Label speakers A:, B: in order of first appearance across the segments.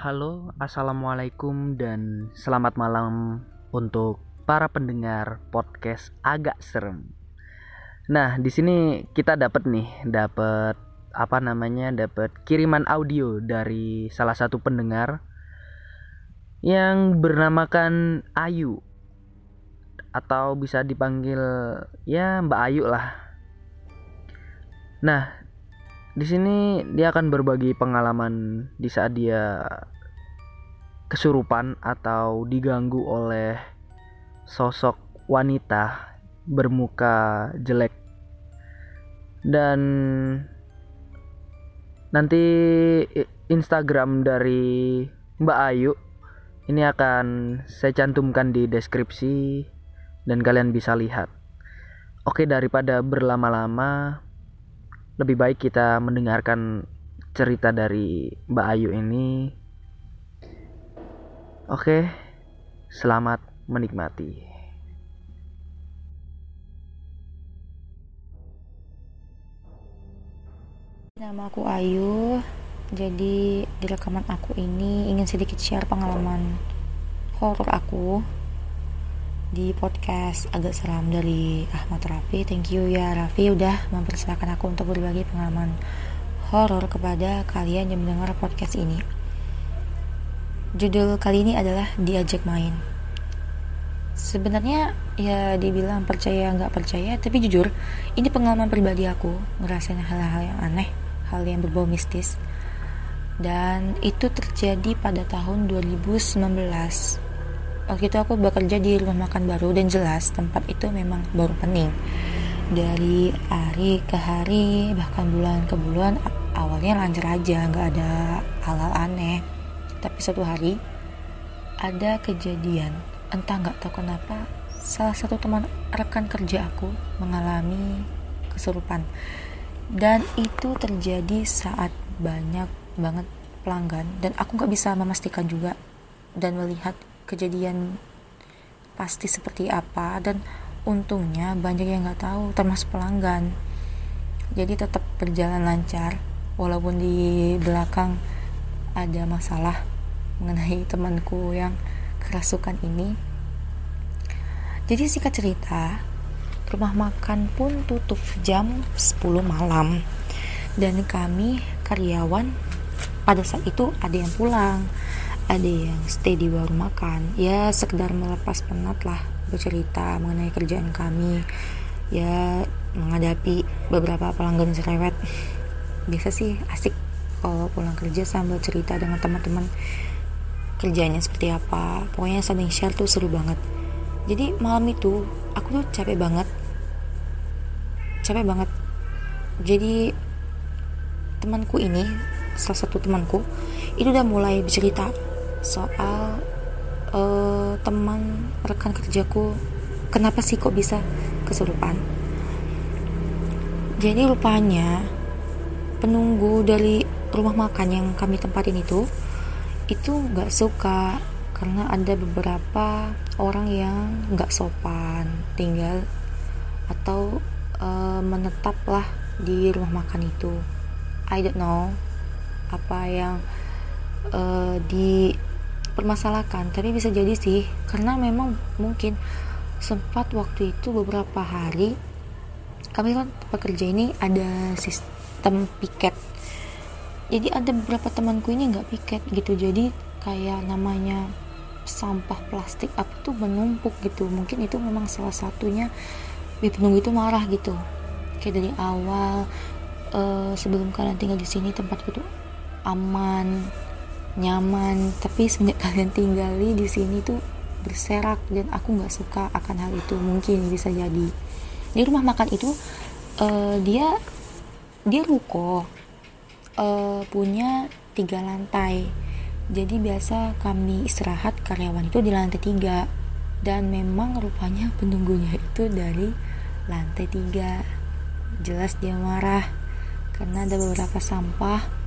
A: Halo, assalamualaikum, dan selamat malam untuk para pendengar podcast agak serem. Nah, di sini kita dapat nih, dapat apa namanya, dapat kiriman audio dari salah satu pendengar yang bernamakan Ayu atau bisa dipanggil ya Mbak Ayu lah. Nah, di sini dia akan berbagi pengalaman di saat dia kesurupan atau diganggu oleh sosok wanita bermuka jelek dan nanti Instagram dari Mbak Ayu ini akan saya cantumkan di deskripsi dan kalian bisa lihat. Oke, daripada berlama-lama, lebih baik kita mendengarkan cerita dari Mbak Ayu ini. Oke, selamat menikmati.
B: Nama aku Ayu. Jadi di rekaman aku ini ingin sedikit share pengalaman horor aku di podcast agak seram dari Ahmad Raffi. Thank you ya Raffi udah mempersilahkan aku untuk berbagi pengalaman horor kepada kalian yang mendengar podcast ini. Judul kali ini adalah diajak main. Sebenarnya ya dibilang percaya nggak percaya, tapi jujur ini pengalaman pribadi aku ngerasain hal-hal yang aneh, hal yang berbau mistis. Dan itu terjadi pada tahun 2019 waktu itu aku bekerja di rumah makan baru dan jelas tempat itu memang baru pening. Dari hari ke hari bahkan bulan ke bulan awalnya lancar aja nggak ada hal-hal aneh. Tapi suatu hari ada kejadian entah nggak tahu kenapa salah satu teman rekan kerja aku mengalami kesurupan. Dan itu terjadi saat banyak banget pelanggan dan aku nggak bisa memastikan juga dan melihat kejadian pasti seperti apa. Dan untungnya banyak yang nggak tahu termasuk pelanggan. Jadi tetap berjalan lancar walaupun di belakang ada masalah mengenai temanku yang kerasukan ini. Jadi singkat cerita rumah makan pun tutup jam 10 malam. Dan kami karyawan pada saat itu ada yang pulang ada yang stay di warung makan ya sekedar melepas penat lah bercerita mengenai kerjaan kami. Ya menghadapi beberapa pelanggan cerewet. Biasa sih asik kalau pulang kerja sambil cerita dengan teman-teman kerjanya seperti apa. Pokoknya saling share tuh seru banget. Jadi malam itu aku tuh capek banget. Capek banget. Jadi temanku ini salah satu temanku itu udah mulai bercerita soal uh, teman rekan kerjaku kenapa sih kok bisa kesurupan? Jadi rupanya penunggu dari rumah makan yang kami tempatin itu itu nggak suka karena ada beberapa orang yang nggak sopan tinggal atau uh, menetaplah di rumah makan itu. I don't know apa yang uh, di permasalahkan tapi bisa jadi sih karena memang mungkin sempat waktu itu beberapa hari kami kan pekerja ini ada sistem piket. Jadi ada beberapa temanku ini nggak piket gitu jadi kayak namanya sampah plastik apa tuh menumpuk gitu. Mungkin itu memang salah satunya biar penunggu itu marah gitu. Kayak dari awal uh, sebelum kalian tinggal di sini tempatku tuh aman nyaman. Tapi semenjak kalian tinggali di sini tuh berserak dan aku nggak suka akan hal itu. Mungkin bisa jadi. Di rumah makan itu uh, dia dia ruko uh, punya tiga lantai. Jadi biasa kami istirahat karyawan itu di lantai tiga. Dan memang rupanya penunggunya itu dari lantai tiga. Jelas dia marah karena ada beberapa sampah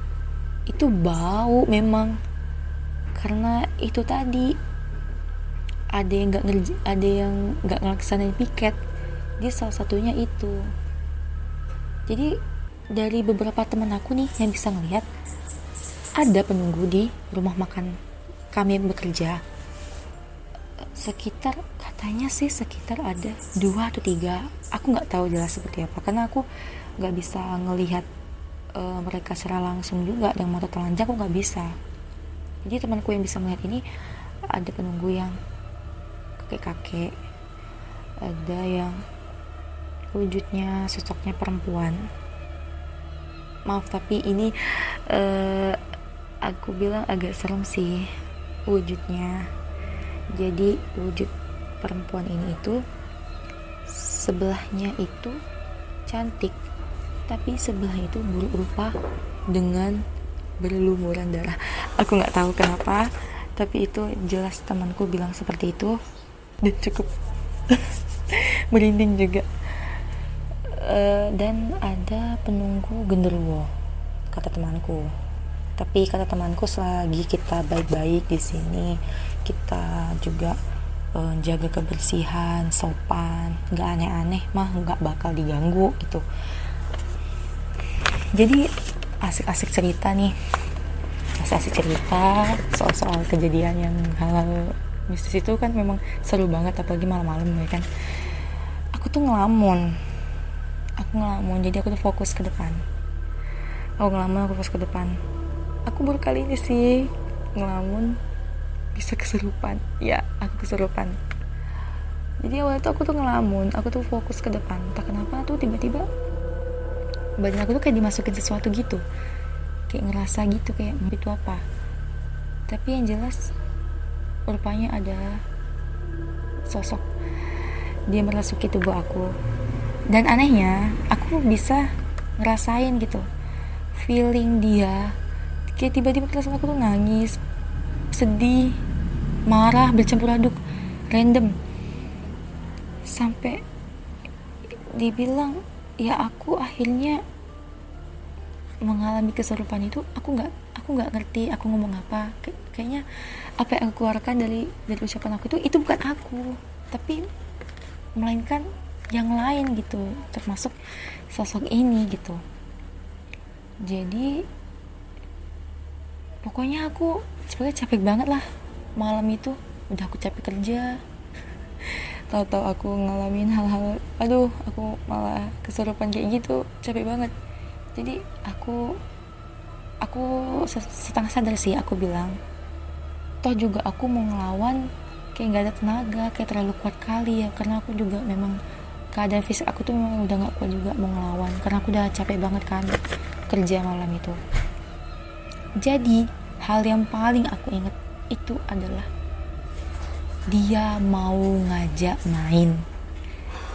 B: itu bau memang. Karena itu tadi ada yang nggak ngerja ada yang nggak ngelaksanain piket. Dia salah satunya itu. Jadi dari beberapa teman aku nih yang bisa ngelihat ada penunggu di rumah makan kami bekerja. Sekitar katanya sih sekitar ada dua atau tiga. Aku nggak tahu jelas seperti apa. Karena aku nggak bisa ngelihat uh, mereka secara langsung juga dengan mata telanjang aku nggak bisa. Jadi temanku yang bisa melihat ini ada penunggu yang kakek-kakek ada yang wujudnya sosoknya perempuan. Maaf tapi ini uh, aku bilang agak serem sih wujudnya. Jadi wujud perempuan ini itu sebelahnya itu cantik tapi sebelah itu buruk rupa dengan berlumuran darah. Aku nggak tahu kenapa tapi itu jelas temanku bilang seperti itu. Dan cukup merinding juga. Uh, dan ada penunggu genderuwo kata temanku. Tapi kata temanku selagi kita baik-baik di sini kita juga uh, jaga kebersihan sopan nggak aneh-aneh mah nggak bakal diganggu gitu jadi asik-asik cerita nih. Asik-asik cerita soal-soal kejadian yang hal-hal mistis itu kan memang seru banget apalagi malam-malam ya kan? Aku tuh ngelamun. Aku ngelamun jadi aku tuh fokus ke depan. Aku ngelamun aku fokus ke depan. Aku baru kali ini sih ngelamun bisa kesurupan ya aku kesurupan jadi awal itu aku tuh ngelamun aku tuh fokus ke depan. Tak kenapa tuh tiba-tiba badan aku tuh kayak dimasukin sesuatu gitu. Kayak ngerasa gitu kayak itu apa? Tapi yang jelas rupanya ada sosok dia merasuki tubuh aku. Dan anehnya aku bisa ngerasain gitu feeling dia. Kayak tiba-tiba perasaan aku tuh nangis sedih marah bercampur aduk random. Sampai dibilang ya aku akhirnya mengalami kesurupan itu aku nggak aku nggak ngerti aku ngomong apa. Kayaknya apa yang aku keluarkan dari dari ucapan aku itu itu bukan aku tapi melainkan yang lain gitu termasuk sosok ini gitu. Jadi pokoknya aku sebenarnya capek banget lah malam itu. Udah aku capek kerja tahu-tahu aku ngalamin hal-hal aduh aku malah kesurupan kayak gitu capek banget. Jadi aku aku setengah sadar sih aku bilang toh juga aku mau ngelawan kayak nggak ada tenaga kayak terlalu kuat kali ya karena aku juga memang keadaan fisik aku tuh memang udah nggak kuat juga mau ngelawan karena aku udah capek banget kan kerja malam itu. Jadi, hal yang paling aku ingat itu adalah dia mau ngajak main.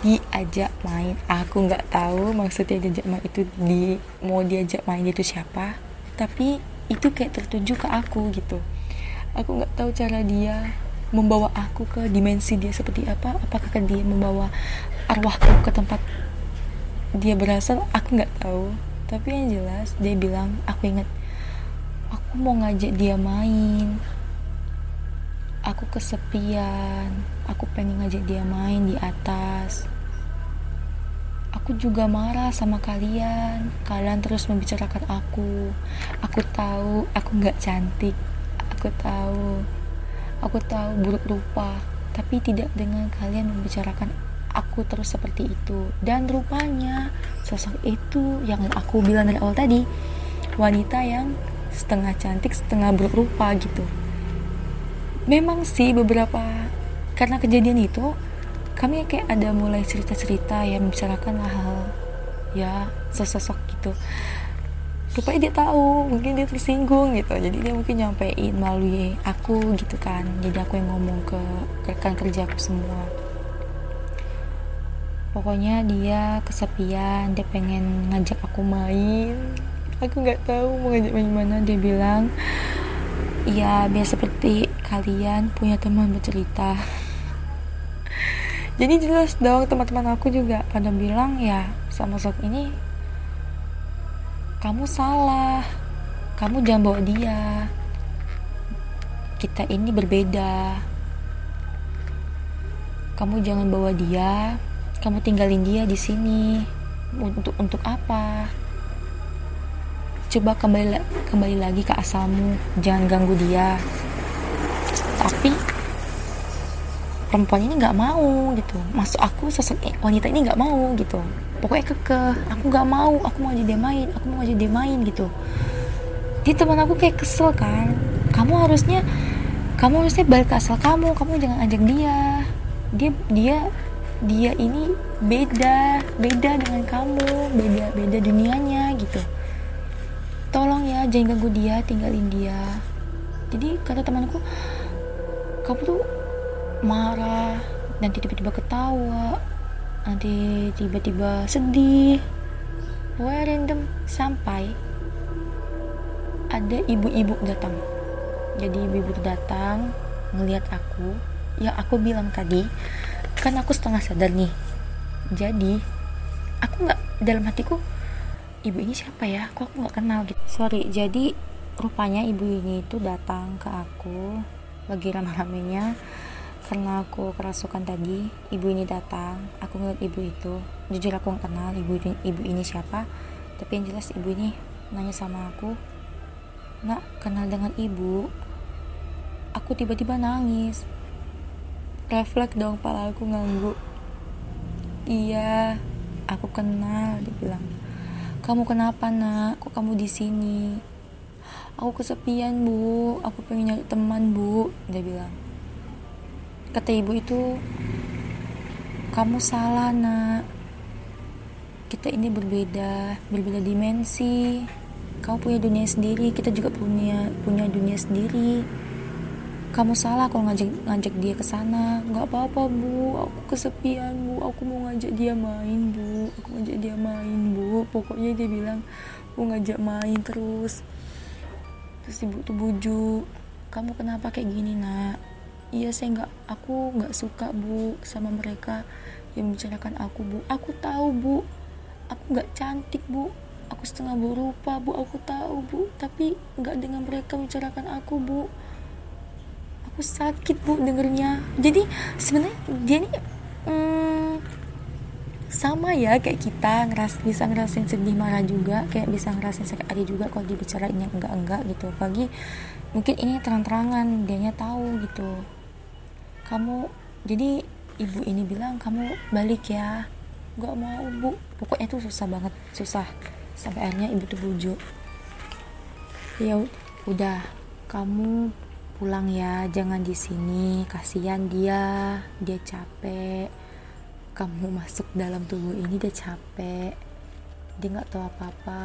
B: Diajak main. Aku nggak tahu maksudnya diajak main itu di mau diajak main itu siapa. Tapi itu kayak tertuju ke aku gitu. Aku nggak tahu cara dia membawa aku ke dimensi dia seperti apa. Apakah dia membawa arwahku ke tempat dia berasal? Aku nggak tahu. Tapi yang jelas dia bilang, aku ingat aku mau ngajak dia main aku kesepian. Aku pengen ngajak dia main di atas. Aku juga marah sama kalian. Kalian terus membicarakan aku. Aku tahu aku nggak cantik. Aku tahu aku tahu buruk rupa. Tapi tidak dengan kalian membicarakan aku terus seperti itu. Dan rupanya sosok itu yang aku bilang dari awal tadi wanita yang setengah cantik setengah berupa gitu memang sih beberapa karena kejadian itu kami kayak ada mulai cerita-cerita yang membicarakan hal ya sosok gitu. Rupanya dia tahu mungkin dia tersinggung gitu. Jadi dia mungkin nyampein melalui aku gitu kan. Jadi aku yang ngomong ke rekan kerja aku semua. Pokoknya dia kesepian dia pengen ngajak aku main. Aku nggak tahu mau ngajak main mana dia bilang ya biar seperti kalian punya teman bercerita. Jadi jelas dong teman-teman aku juga pada bilang ya sama sok ini kamu salah. Kamu jangan bawa dia. Kita ini berbeda. Kamu jangan bawa dia. Kamu tinggalin dia di sini. Untuk untuk apa coba kembali kembali lagi ke asalmu. Jangan ganggu dia. Tapi perempuan ini nggak mau gitu. Masuk aku sosok wanita ini nggak mau gitu. Pokoknya kekeh. Aku nggak mau. Aku mau aja dia main. Aku mau aja dia main gitu. Di teman aku kayak kesel kan. Kamu harusnya kamu harusnya balik ke asal kamu. Kamu jangan ajak dia. Dia dia dia ini beda. Beda dengan kamu. Beda beda dunianya gitu tolong ya jangan ganggu dia tinggalin dia. Jadi kata temanku kamu tuh marah nanti tiba-tiba ketawa nanti tiba-tiba sedih. Pokoknya random sampai ada ibu-ibu datang. Jadi ibu-ibu datang ngelihat aku. Yang aku bilang tadi kan aku setengah sadar nih. Jadi aku nggak dalam hatiku ibu ini siapa ya? Kok aku nggak kenal? gitu sorry jadi rupanya ibu ini itu datang ke aku lagi ramai-ramainya karena aku kerasukan tadi ibu ini datang. Aku ngeliat ibu itu. Jujur aku nggak kenal ibu ini, ibu ini siapa. Tapi yang jelas ibu ini nanya sama aku nak kenal dengan ibu? Aku tiba-tiba nangis. Refleks dong pala aku nganggu iya aku kenal dia bilang kamu kenapa nak? Kok kamu di sini? Aku kesepian bu. Aku pengen nyari teman bu. Dia bilang. Kata ibu itu kamu salah nak. Kita ini berbeda berbeda dimensi. Kamu punya dunia sendiri kita juga punya punya dunia sendiri kamu salah kalau ngajak ngajak dia ke sana. Nggak apa-apa bu. Aku kesepian bu. Aku mau ngajak dia main bu. Aku ngajak dia main bu. Pokoknya dia bilang aku ngajak main terus. Terus ibu tuh bujuk kamu kenapa kayak gini nak? Iya saya nggak aku nggak suka bu sama mereka yang membicarakan aku bu. Aku tahu bu. Aku nggak cantik bu. Aku setengah berupa bu. Aku tahu bu. Tapi nggak dengan mereka membicarakan aku bu aku sakit bu dengernya. Jadi sebenarnya dia ini hmm, sama ya kayak kita ngeras bisa ngerasain sedih marah juga kayak bisa ngerasain sakit hati juga kalau dibicarain yang enggak enggak gitu. Pagi mungkin ini terang-terangan dianya tahu gitu. Kamu jadi ibu ini bilang kamu balik ya. Nggak mau bu. Pokoknya tuh susah banget susah. Sampai akhirnya ibu tuh bujuk. Ya udah kamu pulang ya jangan di sini kasihan dia dia capek. Kamu masuk dalam tubuh ini dia capek dia nggak tahu apa-apa.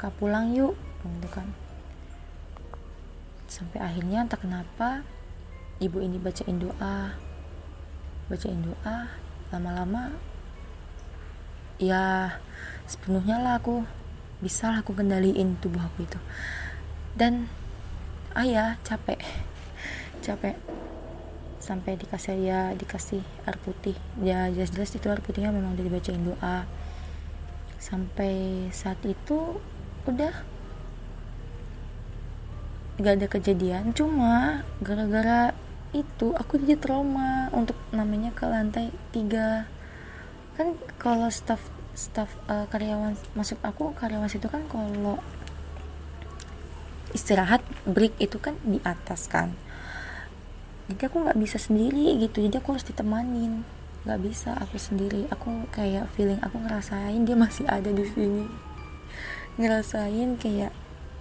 B: Kak pulang yuk gitu kan. Sampai akhirnya entah kenapa ibu ini bacain doa bacain doa lama-lama ya sepenuhnya lah aku bisa lah aku kendaliin tubuh aku itu. Dan ayah capek. Capek. Sampai dikasih ya dikasih air putih. Ya jelas-jelas itu air putihnya memang udah dibacain doa. Sampai saat itu udah. Gak ada kejadian cuma gara-gara itu aku jadi trauma untuk namanya ke lantai tiga. Kan kalau staff staff uh, karyawan maksud aku karyawan situ kan kalau istirahat break itu kan di atas kan. Jadi aku nggak bisa sendiri gitu jadi aku harus ditemanin. Nggak bisa aku sendiri aku kayak feeling aku ngerasain dia masih ada di sini. Ngerasain kayak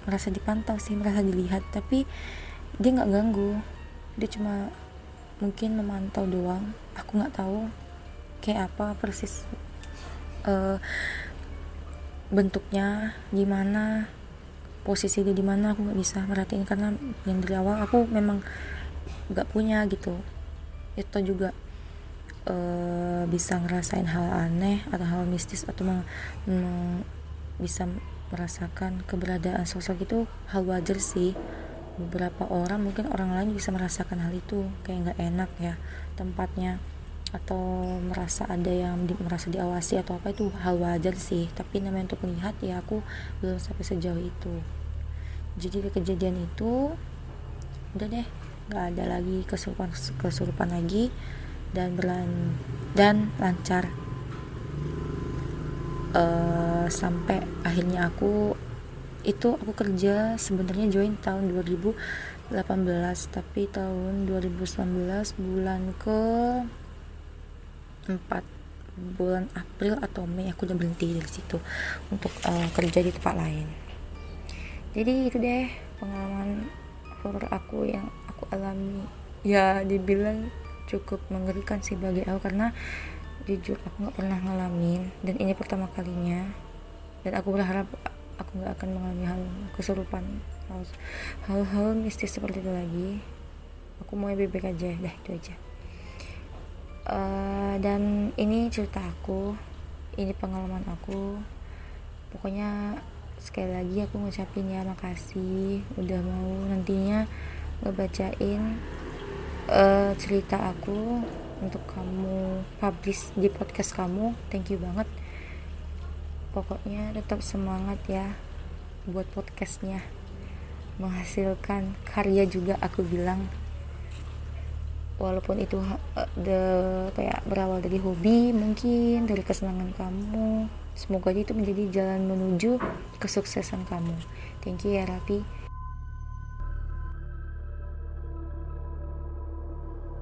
B: merasa dipantau sih merasa dilihat tapi dia nggak ganggu. Dia cuma mungkin memantau doang. Aku nggak tahu kayak apa persis uh, bentuknya gimana posisi dia di mana aku nggak bisa merhatiin karena yang dari awal aku memang nggak punya gitu. Itu juga uh, bisa ngerasain hal aneh atau hal mistis atau meng, meng, bisa merasakan keberadaan sosok itu hal wajar sih. Beberapa orang mungkin orang lain bisa merasakan hal itu kayak nggak enak ya tempatnya atau merasa ada yang di, merasa diawasi atau apa itu hal wajar sih. Tapi namanya untuk melihat ya aku belum sampai sejauh itu. Jadi di kejadian itu udah deh nggak ada lagi kesurupan kesurupan lagi dan berlan dan lancar. Uh, sampai akhirnya aku itu aku kerja sebenarnya join tahun 2018 tapi tahun 2019 bulan ke 4 bulan April atau Mei aku udah berhenti dari situ untuk uh, kerja di tempat lain. Jadi itu deh pengalaman horror aku yang aku alami. Ya dibilang cukup mengerikan sih bagi aku karena jujur aku nggak pernah ngalamin dan ini pertama kalinya. Dan aku berharap aku nggak akan mengalami hal kesurupan hal-hal mistis seperti itu lagi. Aku mau bebek aja dah itu aja uh, dan ini cerita aku ini pengalaman aku. Pokoknya sekali lagi aku ngucapin ya makasih udah mau nantinya ngebacain uh, cerita aku untuk kamu publish di podcast kamu. Thank you banget. Pokoknya tetap semangat ya buat podcastnya. Menghasilkan karya juga aku bilang walaupun itu uh, the kayak berawal dari hobi mungkin dari kesenangan kamu semoga itu menjadi jalan menuju kesuksesan kamu thank you ya Rapi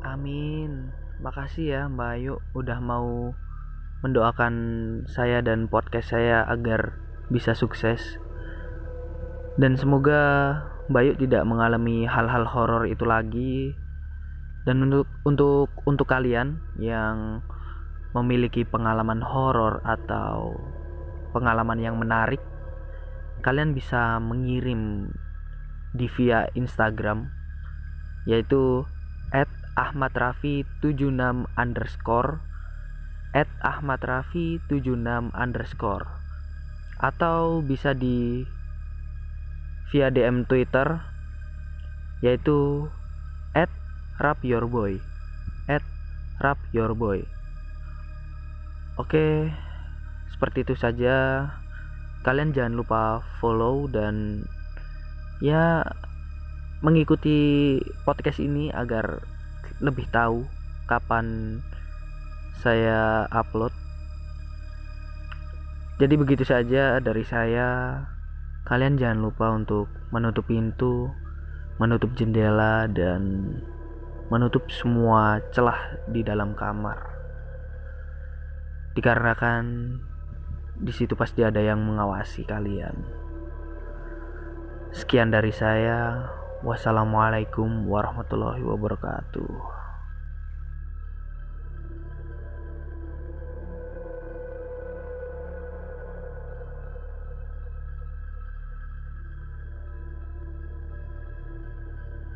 A: amin makasih ya Mbak Ayu udah mau mendoakan saya dan podcast saya agar bisa sukses. Dan semoga Bayu tidak mengalami hal-hal horor itu lagi. Dan untuk untuk untuk kalian yang memiliki pengalaman horor atau pengalaman yang menarik, kalian bisa mengirim di via Instagram yaitu @ahmadrafi76 underscore at Ahmad Rafi 76 underscore atau bisa di via DM Twitter yaitu at rap your boy. At rap your boy. Oke seperti itu saja. Kalian jangan lupa follow dan ya mengikuti podcast ini agar lebih tahu kapan saya upload. Jadi begitu saja dari saya. Kalian jangan lupa untuk menutup pintu menutup jendela dan menutup semua celah di dalam kamar. Dikarenakan di situ pasti ada yang mengawasi kalian. Sekian dari saya. Wassalamualaikum warahmatullahi wabarakatuh